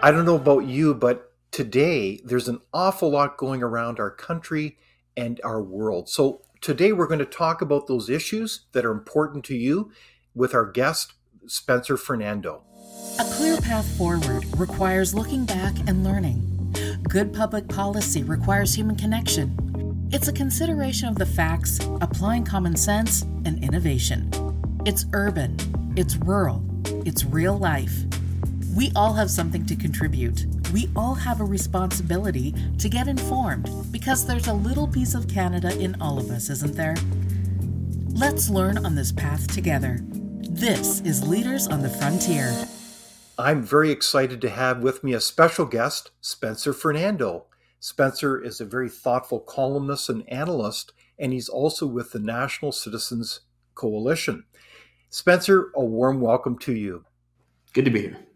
I don't know about you, but today there's an awful lot going around our country and our world. So today we're going to talk about those issues that are important to you with our guest, Spencer Fernando. A clear path forward requires looking back and learning. Good public policy requires human connection. It's a consideration of the facts, applying common sense, and innovation. It's urban, it's rural, it's real life. We all have something to contribute. We all have a responsibility to get informed because there's a little piece of Canada in all of us, isn't there? Let's learn on this path together. This is Leaders on the Frontier. I'm very excited to have with me a special guest, Spencer Fernando. Spencer is a very thoughtful columnist and analyst, and he's also with the National Citizens Coalition. Spencer, a warm welcome to you. Good to be here.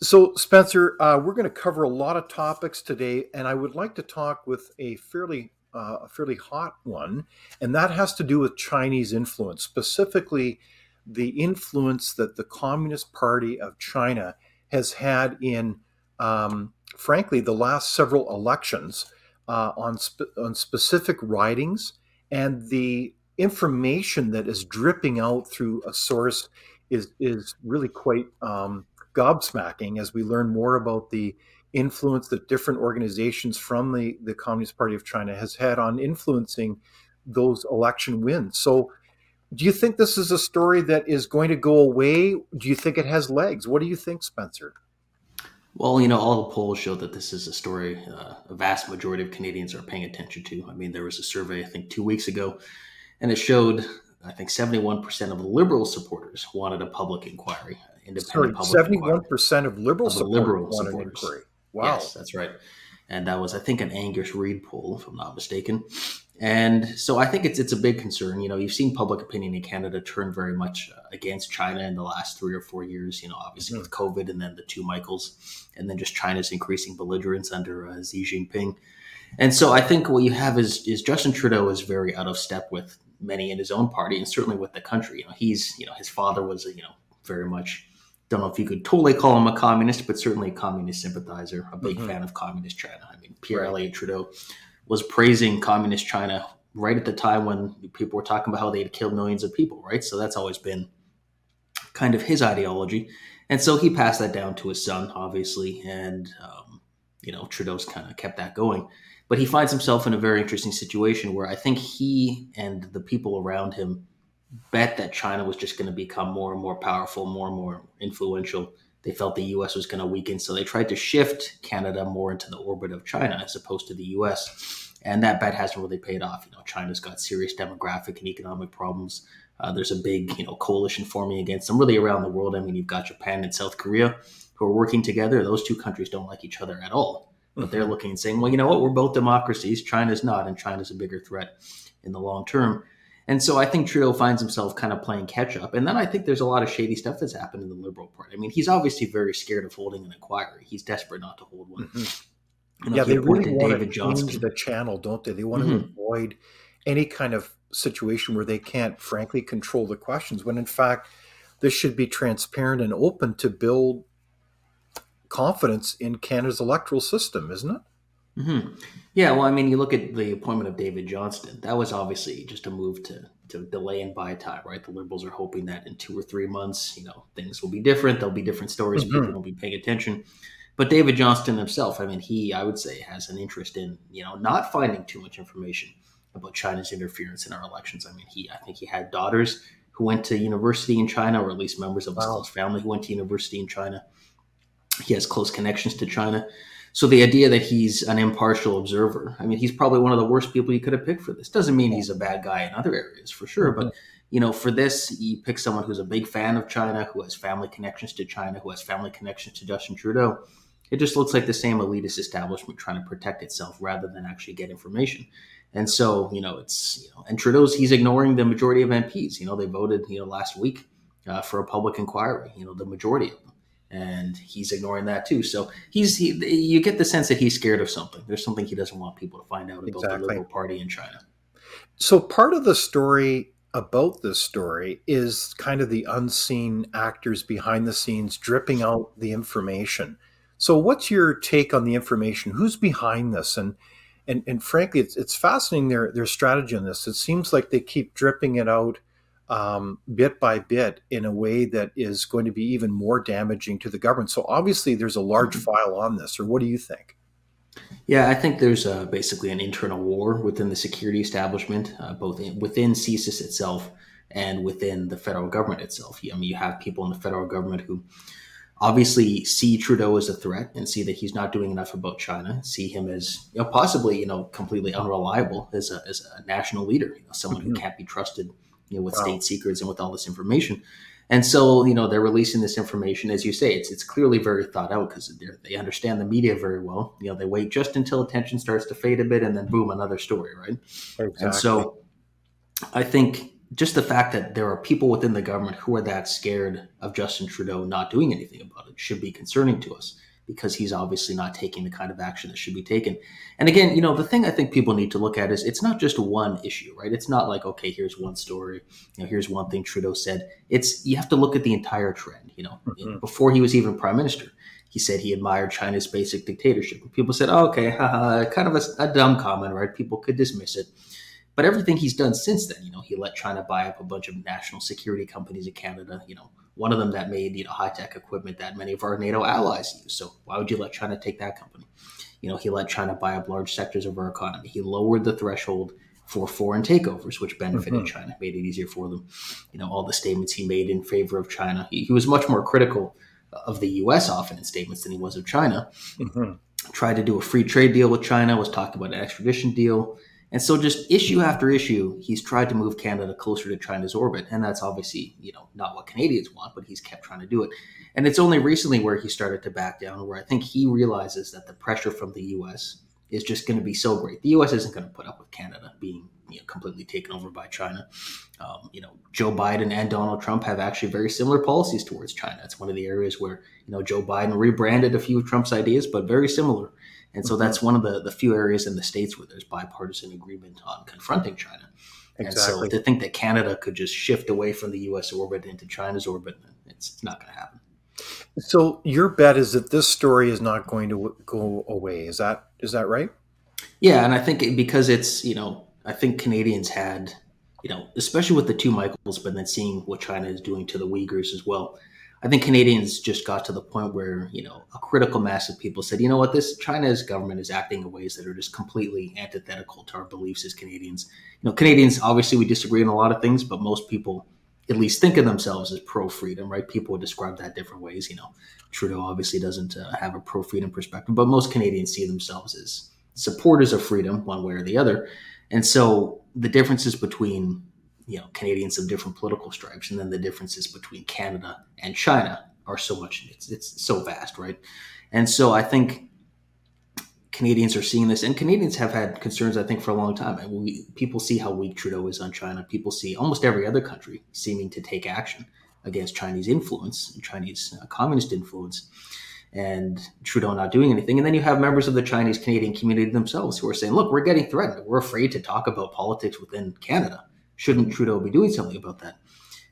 So, Spencer, uh, we're going to cover a lot of topics today, and I would like to talk with a fairly uh, a fairly hot one, and that has to do with Chinese influence, specifically the influence that the Communist Party of China has had in, um, frankly, the last several elections uh, on spe- on specific ridings, and the information that is dripping out through a source is is really quite um, gobsmacking as we learn more about the influence that different organizations from the, the Communist Party of China has had on influencing those election wins. So, do you think this is a story that is going to go away? Do you think it has legs? What do you think, Spencer? Well, you know, all the polls show that this is a story uh, a vast majority of Canadians are paying attention to. I mean, there was a survey, I think, two weeks ago, and it showed, I think, 71% of Liberal supporters wanted a public inquiry independent Sorry, Seventy-one percent of liberal of liberal supporters. Wow, yes, that's right. And that was, I think, an Angus Reid poll, if I'm not mistaken. And so I think it's it's a big concern. You know, you've seen public opinion in Canada turn very much uh, against China in the last three or four years. You know, obviously mm-hmm. with COVID and then the two Michaels, and then just China's increasing belligerence under uh, Xi Jinping. And so I think what you have is is Justin Trudeau is very out of step with many in his own party and certainly with the country. You know, he's you know his father was you know very much don't know if you could totally call him a communist, but certainly a communist sympathizer, a big mm-hmm. fan of communist China. I mean, Pierre right. Elliott Trudeau was praising communist China right at the time when people were talking about how they had killed millions of people, right? So that's always been kind of his ideology. And so he passed that down to his son, obviously, and um, you know Trudeau's kind of kept that going. But he finds himself in a very interesting situation where I think he and the people around him bet that China was just going to become more and more powerful, more and more influential. They felt the US was going to weaken, so they tried to shift Canada more into the orbit of China as opposed to the US. And that bet hasn't really paid off. You know, China's got serious demographic and economic problems. Uh, there's a big, you know, coalition forming against them really around the world. I mean, you've got Japan and South Korea who are working together. Those two countries don't like each other at all. But they're looking and saying, well, you know what? We're both democracies. China's not, and China's a bigger threat in the long term. And so I think Trudeau finds himself kind of playing catch up. And then I think there's a lot of shady stuff that's happened in the Liberal Party. I mean, he's obviously very scared of holding an inquiry. He's desperate not to hold one. Mm-hmm. Yeah, they really want David to Johnston. change the channel, don't they? They want mm-hmm. to avoid any kind of situation where they can't, frankly, control the questions. When in fact, this should be transparent and open to build confidence in Canada's electoral system, isn't it? Mm-hmm. Yeah, well, I mean, you look at the appointment of David Johnston. That was obviously just a move to to delay and buy time, right? The Liberals are hoping that in two or three months, you know, things will be different. There'll be different stories. Mm-hmm. People will be paying attention. But David Johnston himself, I mean, he, I would say, has an interest in you know not finding too much information about China's interference in our elections. I mean, he, I think he had daughters who went to university in China, or at least members of his wow. close family who went to university in China. He has close connections to China. So the idea that he's an impartial observer, I mean, he's probably one of the worst people you could have picked for this. Doesn't mean he's a bad guy in other areas, for sure. Mm-hmm. But you know, for this, you pick someone who's a big fan of China, who has family connections to China, who has family connections to Justin Trudeau. It just looks like the same elitist establishment trying to protect itself rather than actually get information. And so, you know, it's you know, and Trudeau's he's ignoring the majority of MPs. You know, they voted you know last week uh, for a public inquiry. You know, the majority of them and he's ignoring that too. So he's he, you get the sense that he's scared of something. There's something he doesn't want people to find out about exactly. the Liberal Party in China. So part of the story about this story is kind of the unseen actors behind the scenes dripping out the information. So, what's your take on the information? Who's behind this? And and, and frankly, it's, it's fascinating their their strategy on this. It seems like they keep dripping it out um, bit by bit in a way that is going to be even more damaging to the government. So, obviously, there's a large mm-hmm. file on this. Or what do you think? Yeah, I think there's uh, basically an internal war within the security establishment, uh, both in, within CSIS itself and within the federal government itself. I mean, you have people in the federal government who obviously see Trudeau as a threat and see that he's not doing enough about China, see him as you know, possibly you know completely unreliable as a, as a national leader, you know, someone mm-hmm. who can't be trusted you know, with wow. state secrets and with all this information. And so, you know, they're releasing this information, as you say, it's it's clearly very thought out because they understand the media very well. You know, they wait just until attention starts to fade a bit, and then boom, another story, right? Exactly. And so, I think just the fact that there are people within the government who are that scared of Justin Trudeau not doing anything about it should be concerning to us because he's obviously not taking the kind of action that should be taken. And again, you know, the thing I think people need to look at is it's not just one issue, right? It's not like, okay, here's one story, you know, here's one thing Trudeau said. It's you have to look at the entire trend, you know. Mm-hmm. Before he was even prime minister, he said he admired China's basic dictatorship. And people said, oh, okay, haha, kind of a, a dumb comment, right? People could dismiss it. But everything he's done since then, you know, he let China buy up a bunch of national security companies in Canada, you know, one of them that made, you know, high tech equipment that many of our NATO allies use. So why would you let China take that company? You know, he let China buy up large sectors of our economy. He lowered the threshold for foreign takeovers, which benefited mm-hmm. China, made it easier for them. You know, all the statements he made in favor of China. He, he was much more critical of the U.S. often in statements than he was of China. Mm-hmm. Tried to do a free trade deal with China, was talking about an extradition deal. And so, just issue after issue, he's tried to move Canada closer to China's orbit, and that's obviously you know not what Canadians want, but he's kept trying to do it. And it's only recently where he started to back down, where I think he realizes that the pressure from the U.S. is just going to be so great. The U.S. isn't going to put up with Canada being you know, completely taken over by China. Um, you know, Joe Biden and Donald Trump have actually very similar policies towards China. It's one of the areas where you know Joe Biden rebranded a few of Trump's ideas, but very similar. And so mm-hmm. that's one of the, the few areas in the States where there's bipartisan agreement on confronting China. Exactly. And so to think that Canada could just shift away from the U.S. orbit into China's orbit, it's, it's not going to happen. So your bet is that this story is not going to go away. Is that is that right? Yeah, and I think because it's you know I think Canadians had you know especially with the two Michaels, but then seeing what China is doing to the Uyghurs as well. I think Canadians just got to the point where, you know, a critical mass of people said, you know what, this China's government is acting in ways that are just completely antithetical to our beliefs as Canadians. You know, Canadians, obviously, we disagree on a lot of things, but most people at least think of themselves as pro freedom, right? People would describe that different ways. You know, Trudeau obviously doesn't uh, have a pro freedom perspective, but most Canadians see themselves as supporters of freedom, one way or the other. And so the differences between you know Canadians of different political stripes, and then the differences between Canada and China are so much. It's it's so vast, right? And so I think Canadians are seeing this, and Canadians have had concerns. I think for a long time. And we, people see how weak Trudeau is on China. People see almost every other country seeming to take action against Chinese influence, Chinese uh, communist influence and Trudeau not doing anything. And then you have members of the Chinese Canadian community themselves who are saying, look, we're getting threatened. We're afraid to talk about politics within Canada shouldn't Trudeau be doing something about that?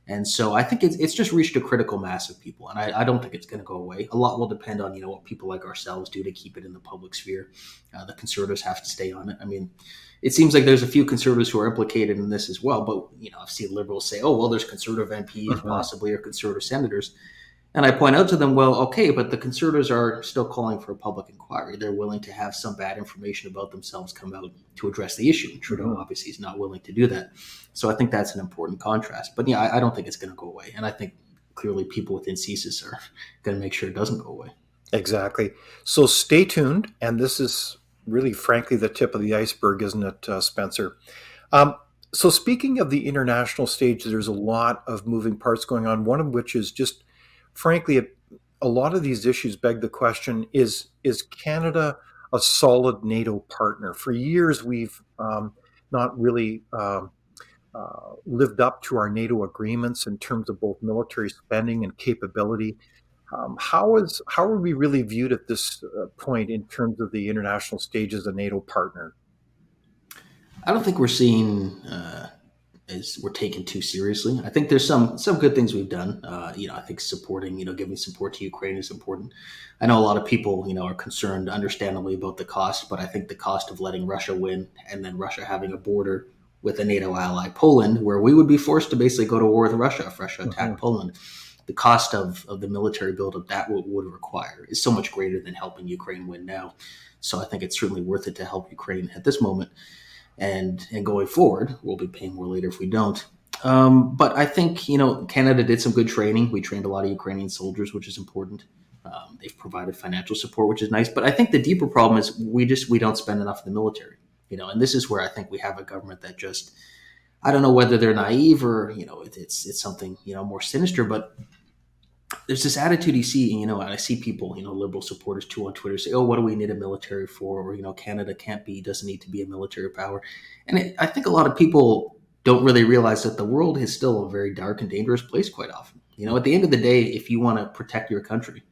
And so I think it's, it's just reached a critical mass of people, and I, I don't think it's going to go away. A lot will depend on you know what people like ourselves do to keep it in the public sphere. Uh, the conservatives have to stay on it. I mean, it seems like there's a few conservatives who are implicated in this as well. But you know, I've seen liberals say, "Oh, well, there's conservative MPs uh-huh. possibly or conservative senators," And I point out to them, well, okay, but the conservatives are still calling for a public inquiry. They're willing to have some bad information about themselves come out to address the issue. And Trudeau mm-hmm. obviously is not willing to do that. So I think that's an important contrast. But yeah, I, I don't think it's going to go away. And I think clearly people within CSIS are going to make sure it doesn't go away. Exactly. So stay tuned. And this is really, frankly, the tip of the iceberg, isn't it, uh, Spencer? Um, so speaking of the international stage, there's a lot of moving parts going on. One of which is just frankly, a lot of these issues beg the question: Is is Canada a solid NATO partner? For years, we've um, not really um, uh, lived up to our NATO agreements in terms of both military spending and capability. Um, how is how are we really viewed at this uh, point in terms of the international stage as a NATO partner? I don't think we're seen uh, is we're taken too seriously. I think there's some some good things we've done. Uh, you know, I think supporting, you know, giving support to Ukraine is important. I know a lot of people, you know, are concerned, understandably, about the cost, but I think the cost of letting Russia win and then Russia having a border with a NATO ally, Poland, where we would be forced to basically go to war with Russia if Russia attacked mm-hmm. Poland. The cost of, of the military buildup that would, would require is so much greater than helping Ukraine win now. So I think it's certainly worth it to help Ukraine at this moment and and going forward, we'll be paying more later if we don't. Um, but I think you know Canada did some good training. We trained a lot of Ukrainian soldiers, which is important. Um, they've provided financial support, which is nice. But I think the deeper problem is we just we don't spend enough in the military. You know, and this is where I think we have a government that just I don't know whether they're naive or you know it, it's it's something you know more sinister, but there's this attitude you see, you know, and I see people, you know, liberal supporters too on Twitter say, "Oh, what do we need a military for?" Or you know, Canada can't be, doesn't need to be a military power. And it, I think a lot of people don't really realize that the world is still a very dark and dangerous place quite often. You know, at the end of the day, if you want to protect your country,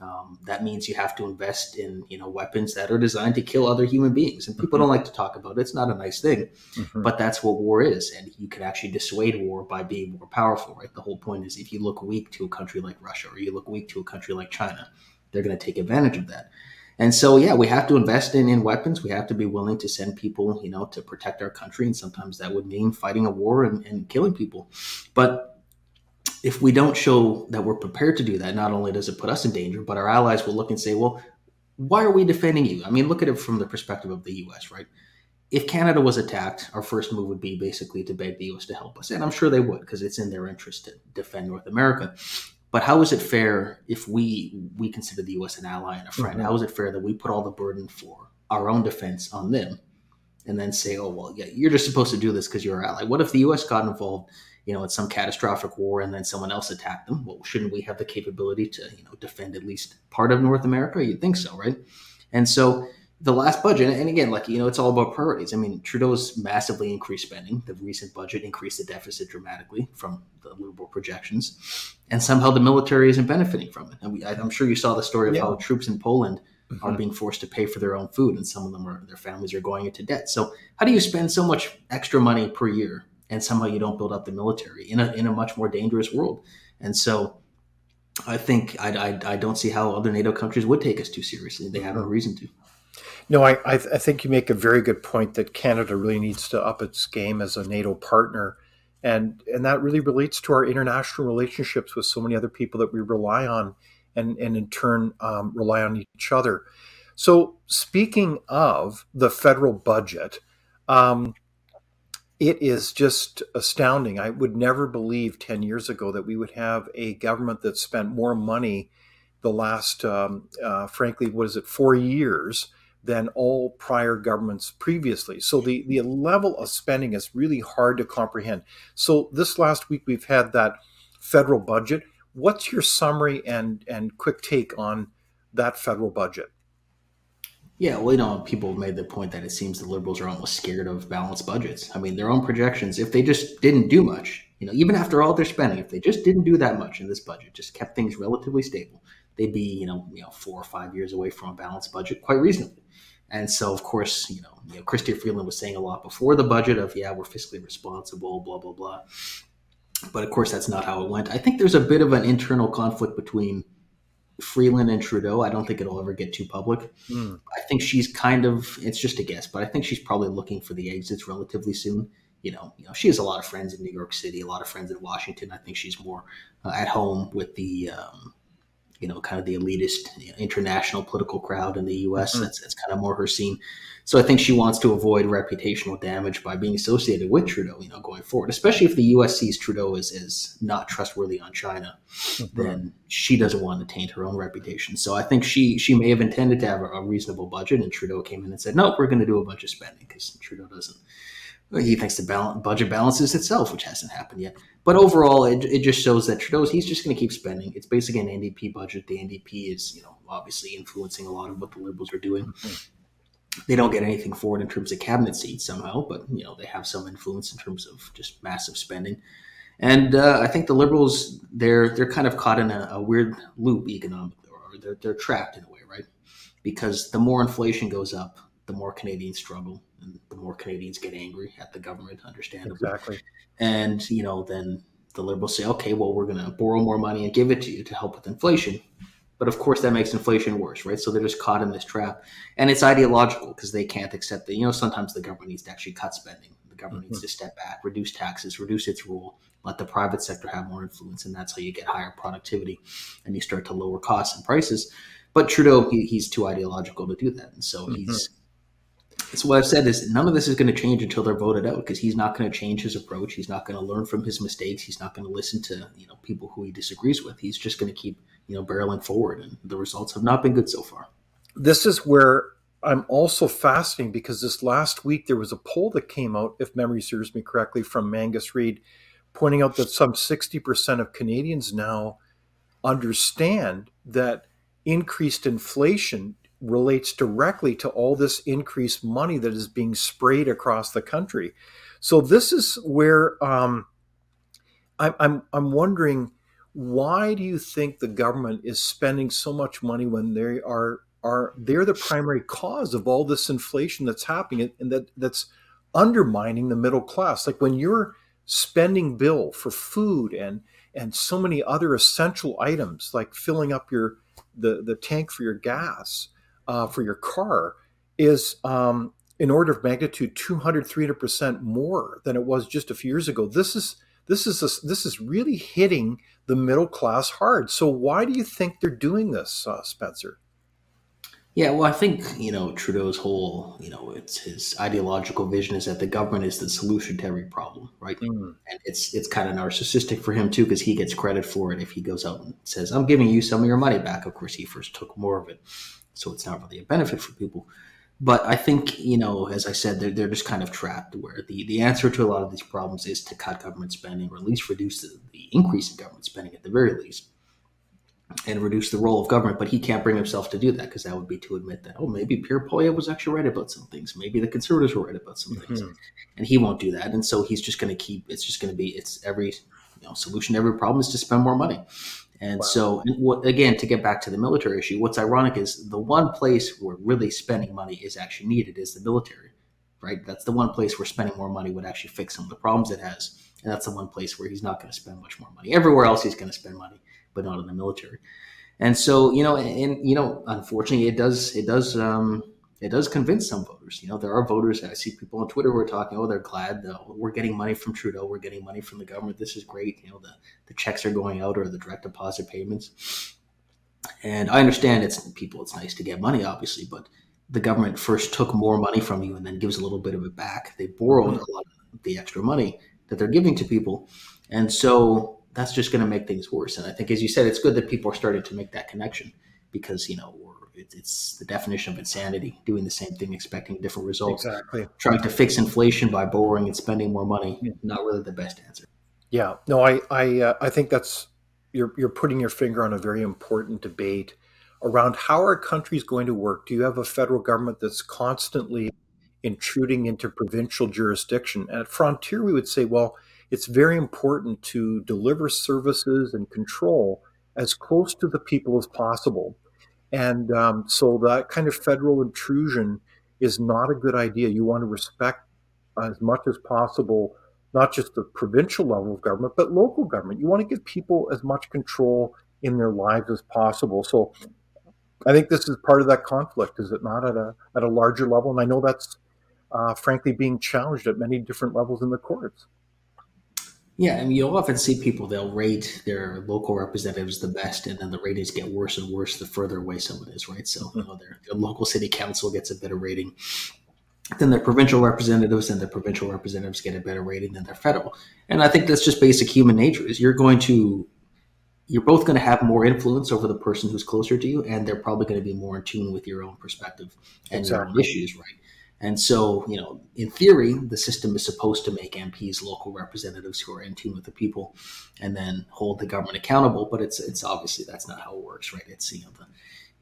um, that means you have to invest in you know weapons that are designed to kill other human beings, and people mm-hmm. don't like to talk about it. It's not a nice thing, mm-hmm. but that's what war is, and you can actually dissuade war by being more powerful. Right? The whole point is if you look weak to a country like Russia or you look weak to a country like China, they're going to take advantage of that. And so, yeah, we have to invest in, in weapons. We have to be willing to send people, you know, to protect our country. And sometimes that would mean fighting a war and, and killing people. But if we don't show that we're prepared to do that, not only does it put us in danger, but our allies will look and say, well, why are we defending you? I mean, look at it from the perspective of the US, right? If Canada was attacked, our first move would be basically to beg the US to help us. And I'm sure they would because it's in their interest to defend North America. But how is it fair if we we consider the US an ally and a friend? Mm-hmm. How is it fair that we put all the burden for our own defense on them and then say, oh, well, yeah, you're just supposed to do this because you're our ally? What if the US got involved you know, in some catastrophic war and then someone else attacked them. Well, shouldn't we have the capability to, you know, defend at least part of North America? You'd think so, right? And so the last budget, and again, like, you know, it's all about priorities. I mean, Trudeau's massively increased spending. The recent budget increased the deficit dramatically from the liberal projections. And somehow the military isn't benefiting from it. And we, I'm sure you saw the story of yeah. how troops in Poland mm-hmm. are being forced to pay for their own food, and some of them are, their families are going into debt. So, how do you spend so much extra money per year and somehow you don't build up the military in a, in a much more dangerous world. And so I think I, I, I don't see how other NATO countries would take us too seriously. They have no reason to. No, I, I, I think you make a very good point that Canada really needs to up its game as a NATO partner. And, and that really relates to our international relationships with so many other people that we rely on and, and in turn um, rely on each other. So, speaking of the federal budget, um, it is just astounding. I would never believe 10 years ago that we would have a government that spent more money the last, um, uh, frankly, what is it, four years than all prior governments previously. So the, the level of spending is really hard to comprehend. So this last week we've had that federal budget. What's your summary and, and quick take on that federal budget? Yeah, well, you know, people made the point that it seems the liberals are almost scared of balanced budgets. I mean, their own projections, if they just didn't do much, you know, even after all their spending, if they just didn't do that much in this budget, just kept things relatively stable, they'd be, you know, you know, four or five years away from a balanced budget quite reasonably. And so, of course, you know, you know, Chrystia Freeland was saying a lot before the budget of, yeah, we're fiscally responsible, blah blah blah. But of course, that's not how it went. I think there's a bit of an internal conflict between Freeland and Trudeau. I don't think it'll ever get too public. Mm. I think she's kind of it's just a guess, but I think she's probably looking for the exits relatively soon. You know, you know, she has a lot of friends in New York City, a lot of friends in Washington. I think she's more uh, at home with the um, you know, kind of the elitist you know, international political crowd in the U.S. Mm-hmm. That's, that's kind of more her scene. So I think she wants to avoid reputational damage by being associated with Trudeau, you know, going forward. Especially if the U.S. sees Trudeau as, as not trustworthy on China, mm-hmm. then she doesn't want to taint her own reputation. So I think she she may have intended to have a, a reasonable budget, and Trudeau came in and said, "No, we're going to do a bunch of spending," because Trudeau doesn't he thinks the balance, budget balances itself, which hasn't happened yet. But overall, it, it just shows that Trudeau's he's just going to keep spending. It's basically an NDP budget. The NDP is, you know, obviously influencing a lot of what the Liberals are doing. Mm-hmm. They don't get anything for it in terms of cabinet seats somehow, but you know they have some influence in terms of just massive spending. And uh, I think the Liberals they're they're kind of caught in a, a weird loop economically, or they're they're trapped in a way, right? Because the more inflation goes up, the more Canadians struggle and the more Canadians get angry at the government, understandably. Exactly. And you know, then the Liberals say, okay, well, we're going to borrow more money and give it to you to help with inflation. But of course, that makes inflation worse, right? So they're just caught in this trap, and it's ideological because they can't accept that. You know, sometimes the government needs to actually cut spending. The government mm-hmm. needs to step back, reduce taxes, reduce its rule, let the private sector have more influence, and that's how you get higher productivity and you start to lower costs and prices. But Trudeau, he, he's too ideological to do that, and so mm-hmm. he's. So what I've said is none of this is going to change until they're voted out because he's not going to change his approach. He's not going to learn from his mistakes. He's not going to listen to you know people who he disagrees with. He's just going to keep you know barreling forward, and the results have not been good so far. This is where I'm also fascinating because this last week there was a poll that came out, if memory serves me correctly, from Angus Reid, pointing out that some 60% of Canadians now understand that increased inflation relates directly to all this increased money that is being sprayed across the country. So this is where um, I'm, I'm I'm wondering why do you think the government is spending so much money when they are are they're the primary cause of all this inflation that's happening and that that's undermining the middle class like when you're spending bill for food and and so many other essential items like filling up your the the tank for your gas uh, for your car is um, in order of magnitude 200 300% more than it was just a few years ago this is this is a, this is really hitting the middle class hard so why do you think they're doing this uh, spencer yeah, well, I think you know Trudeau's whole, you know, it's his ideological vision is that the government is the solution to every problem, right? Mm. And it's it's kind of narcissistic for him too because he gets credit for it if he goes out and says, "I'm giving you some of your money back." Of course, he first took more of it, so it's not really a benefit for people. But I think you know, as I said, they're they're just kind of trapped where the the answer to a lot of these problems is to cut government spending or at least reduce the, the increase in government spending at the very least and reduce the role of government. But he can't bring himself to do that because that would be to admit that, oh, maybe Pierre Poilievre was actually right about some things. Maybe the conservatives were right about some things. Mm-hmm. And he won't do that. And so he's just going to keep, it's just going to be, it's every, you know, solution to every problem is to spend more money. And wow. so, again, to get back to the military issue, what's ironic is the one place where really spending money is actually needed is the military, right? That's the one place where spending more money would actually fix some of the problems it has. And that's the one place where he's not going to spend much more money. Everywhere else, he's going to spend money but not in the military. And so, you know, and, and you know, unfortunately, it does it does um, it does convince some voters. You know, there are voters. I see people on Twitter who are talking, oh, they're glad that we're getting money from Trudeau, we're getting money from the government. This is great. You know, the the checks are going out or the direct deposit payments. And I understand it's people. It's nice to get money, obviously, but the government first took more money from you and then gives a little bit of it back. They borrowed mm-hmm. a lot of the extra money that they're giving to people, and so that's just going to make things worse. And I think, as you said, it's good that people are starting to make that connection because you know it's the definition of insanity doing the same thing expecting different results. Exactly. Trying to fix inflation by borrowing and spending more money is not really the best answer. Yeah. No i i uh, i think that's you're you're putting your finger on a very important debate around how our country is going to work? Do you have a federal government that's constantly intruding into provincial jurisdiction? At frontier we would say well it's very important to deliver services and control as close to the people as possible. And um, so that kind of federal intrusion is not a good idea. You want to respect as much as possible, not just the provincial level of government, but local government. You want to give people as much control in their lives as possible. So I think this is part of that conflict, is it not, at a, at a larger level? And I know that's uh, frankly being challenged at many different levels in the courts. Yeah, I mean, you'll often see people, they'll rate their local representatives the best, and then the ratings get worse and worse the further away someone is, right? So, you hmm. know, their, their local city council gets a better rating. than their provincial representatives and their provincial representatives get a better rating than their federal. And I think that's just basic human nature is you're going to you're both going to have more influence over the person who's closer to you, and they're probably going to be more in tune with your own perspective and exactly. your own issues, right? And so, you know, in theory, the system is supposed to make MPs local representatives who are in tune with the people, and then hold the government accountable. But it's it's obviously that's not how it works, right? It's you know the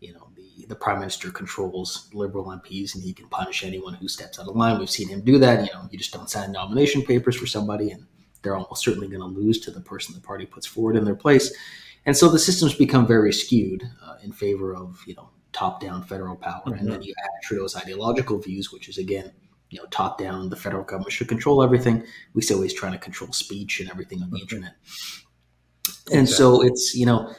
you know the the prime minister controls liberal MPs, and he can punish anyone who steps out of line. We've seen him do that. You know, you just don't sign nomination papers for somebody, and they're almost certainly going to lose to the person the party puts forward in their place. And so the systems become very skewed uh, in favor of you know top down federal power. Mm-hmm. And then you add Trudeau's ideological views, which is again you know top down. The federal government should control everything. We say always trying to control speech and everything on the mm-hmm. internet. And exactly. so it's you know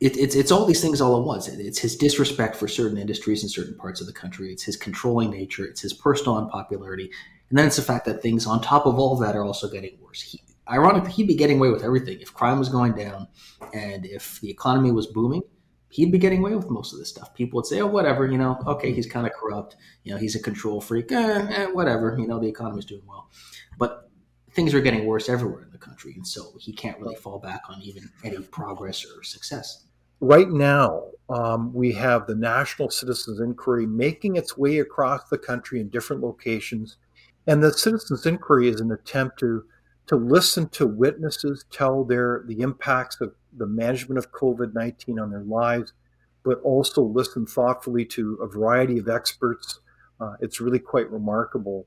it, it's it's all these things all at once. It's his disrespect for certain industries in certain parts of the country. It's his controlling nature. It's his personal unpopularity, and then it's the fact that things on top of all of that are also getting worse. He, ironically, he'd be getting away with everything if crime was going down, and if the economy was booming. He'd be getting away with most of this stuff. People would say, "Oh, whatever, you know. Okay, he's kind of corrupt. You know, he's a control freak. Eh, eh, whatever. You know, the economy's doing well." But things are getting worse everywhere in the country, and so he can't really fall back on even any progress or success right now, um, we have the National Citizens Inquiry making its way across the country in different locations. And the Citizens Inquiry is an attempt to, to listen to witnesses tell their the impacts of the management of COVID 19 on their lives, but also listen thoughtfully to a variety of experts. Uh, it's really quite remarkable.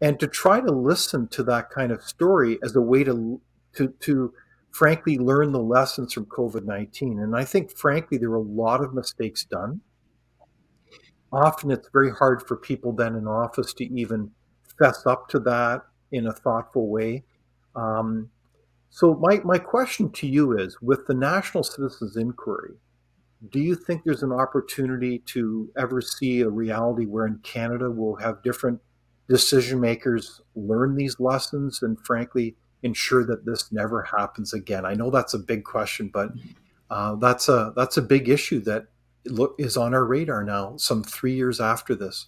And to try to listen to that kind of story as a way to, to, to frankly learn the lessons from COVID 19. And I think, frankly, there were a lot of mistakes done. Often it's very hard for people then in office to even fess up to that in a thoughtful way. Um, so, my, my question to you is with the National Citizens Inquiry, do you think there's an opportunity to ever see a reality where in Canada we'll have different decision makers learn these lessons and, frankly, ensure that this never happens again? I know that's a big question, but uh, that's a that's a big issue that is on our radar now. Some three years after this.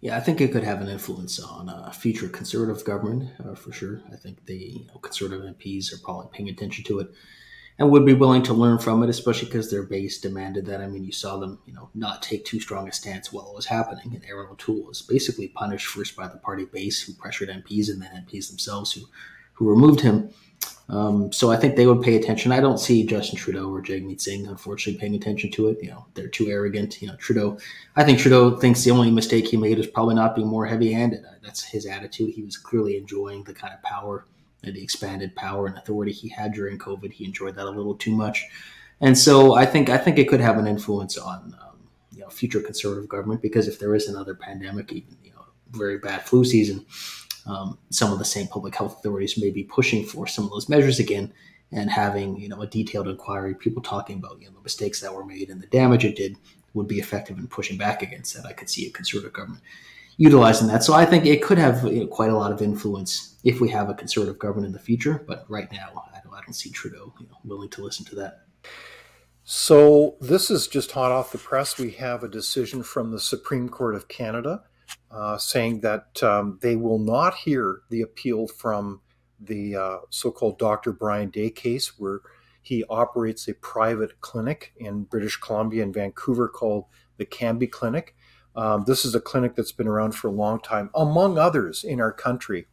Yeah, I think it could have an influence on a future conservative government uh, for sure. I think the you know, conservative MPs are probably paying attention to it and would be willing to learn from it, especially because their base demanded that. I mean, you saw them, you know, not take too strong a stance while it was happening. And Erin O'Toole was basically punished first by the party base, who pressured MPs, and then MPs themselves, who who removed him. Um, so I think they would pay attention. I don't see Justin Trudeau or Jagmeet Singh, unfortunately, paying attention to it. You know, they're too arrogant. You know, Trudeau. I think Trudeau thinks the only mistake he made is probably not being more heavy-handed. That's his attitude. He was clearly enjoying the kind of power the expanded power and authority he had during COVID. He enjoyed that a little too much, and so I think I think it could have an influence on um, you know future conservative government because if there is another pandemic, even you know very bad flu season, um, some of the same public health authorities may be pushing for some of those measures again and having you know a detailed inquiry, people talking about you know the mistakes that were made and the damage it did would be effective in pushing back against that. I could see a conservative government utilizing that. So I think it could have you know, quite a lot of influence if we have a conservative government in the future. But right now, I don't, I don't see Trudeau you know, willing to listen to that. So this is just hot off the press. We have a decision from the Supreme Court of Canada uh, saying that um, they will not hear the appeal from the uh, so-called Dr. Brian Day case, where he operates a private clinic in British Columbia and Vancouver called the Cambie Clinic. Um, this is a clinic that's been around for a long time, among others in our country,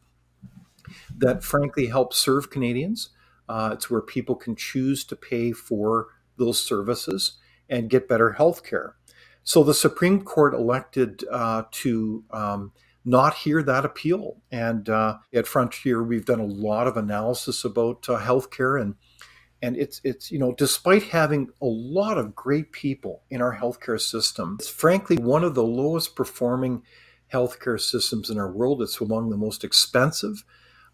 that frankly helps serve Canadians. Uh, it's where people can choose to pay for those services and get better health care. So the Supreme Court elected uh, to um, not hear that appeal. And uh, at Frontier, we've done a lot of analysis about uh, healthcare and and it's it's you know despite having a lot of great people in our healthcare system it's frankly one of the lowest performing healthcare systems in our world it's among the most expensive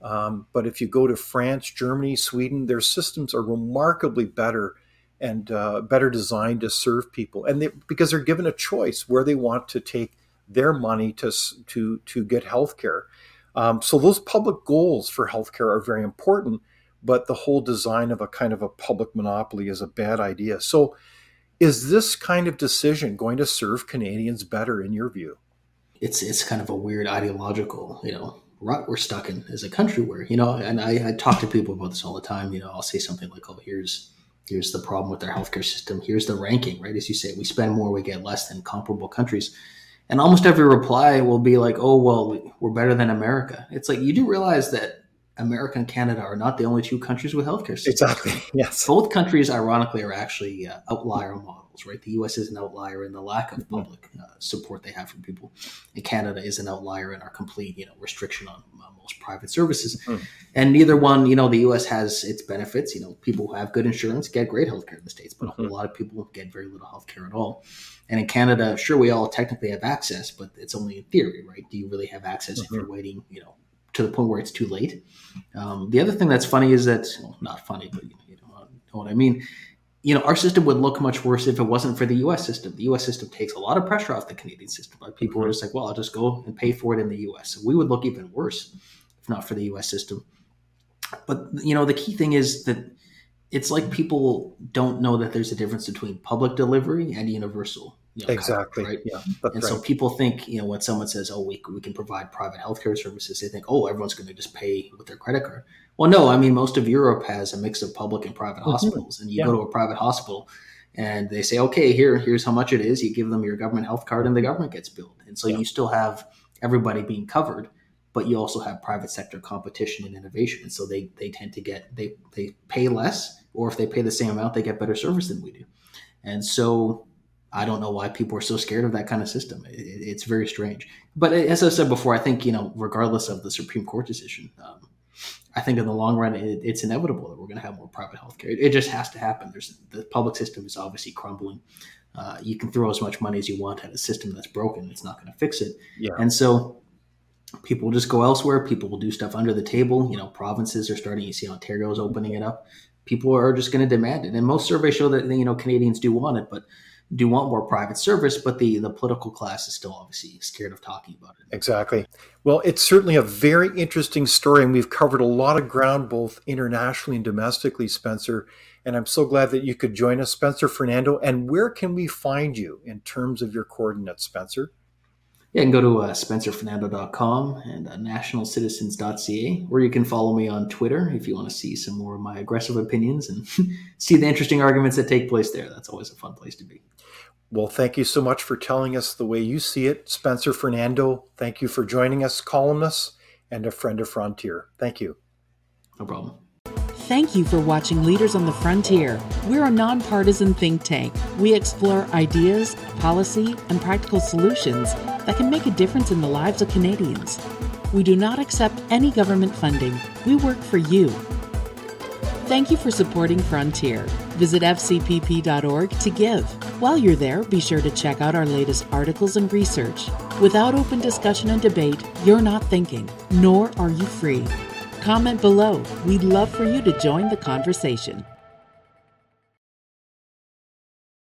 um, but if you go to france germany sweden their systems are remarkably better and uh, better designed to serve people and they, because they're given a choice where they want to take their money to to to get healthcare um, so those public goals for healthcare are very important but the whole design of a kind of a public monopoly is a bad idea. So, is this kind of decision going to serve Canadians better in your view? It's it's kind of a weird ideological, you know, rut we're stuck in as a country where, you know, and I, I talk to people about this all the time. You know, I'll say something like, "Oh, here's here's the problem with our healthcare system. Here's the ranking, right? As you say, we spend more, we get less than comparable countries." And almost every reply will be like, "Oh, well, we're better than America." It's like you do realize that America and Canada are not the only two countries with healthcare systems. Exactly. Yes. Both countries, ironically, are actually uh, outlier right? The U.S. is an outlier in the lack of mm-hmm. public uh, support they have from people, and Canada is an outlier in our complete, you know, restriction on uh, most private services. Mm-hmm. And neither one, you know, the U.S. has its benefits. You know, people who have good insurance get great healthcare in the states, but mm-hmm. a lot of people get very little healthcare at all. And in Canada, sure, we all technically have access, but it's only in theory, right? Do you really have access if you're mm-hmm. waiting, you know, to the point where it's too late. Um, the other thing that's funny is that, well, not funny, but you know, you know, what I mean. You know, our system would look much worse if it wasn't for the U.S. system. The U.S. system takes a lot of pressure off the Canadian system. Like people mm-hmm. are just like, well, I'll just go and pay for it in the U.S. So we would look even worse if not for the U.S. system. But you know, the key thing is that it's like people don't know that there's a difference between public delivery and universal you know, exactly. Coverage, right. Yeah. and right. so people think, you know, when someone says, "Oh, we we can provide private healthcare services," they think, "Oh, everyone's going to just pay with their credit card." Well, no. I mean, most of Europe has a mix of public and private mm-hmm. hospitals, and you yeah. go to a private hospital, and they say, "Okay, here, here's how much it is." You give them your government health card, and the government gets billed, and so yeah. you still have everybody being covered, but you also have private sector competition and innovation, and so they they tend to get they they pay less, or if they pay the same amount, they get better service than we do, and so I don't know why people are so scared of that kind of system. It, it's very strange. But as I said before, I think you know, regardless of the Supreme Court decision, um, I think in the long run, it, it's inevitable that we're going to have more private healthcare. It, it just has to happen. There's the public system is obviously crumbling. Uh, you can throw as much money as you want at a system that's broken. It's not going to fix it. Yeah. And so people will just go elsewhere. People will do stuff under the table. You know, provinces are starting. You see Ontario's opening it up. People are just going to demand it. And most surveys show that you know Canadians do want it, but do want more private service, but the, the political class is still obviously scared of talking about it. Exactly. Well, it's certainly a very interesting story, and we've covered a lot of ground both internationally and domestically, Spencer. And I'm so glad that you could join us, Spencer Fernando. And where can we find you in terms of your coordinates, Spencer? Yeah, you can go to uh, spencerfernando.com and uh, nationalcitizens.ca, or you can follow me on Twitter if you want to see some more of my aggressive opinions and see the interesting arguments that take place there. That's always a fun place to be. Well, thank you so much for telling us the way you see it, Spencer Fernando. Thank you for joining us, columnist and a friend of Frontier. Thank you. No problem. Thank you for watching Leaders on the Frontier. We're a nonpartisan think tank. We explore ideas, policy, and practical solutions that can make a difference in the lives of Canadians. We do not accept any government funding. We work for you. Thank you for supporting Frontier. Visit fcpp.org to give. While you're there, be sure to check out our latest articles and research. Without open discussion and debate, you're not thinking, nor are you free. Comment below. We'd love for you to join the conversation.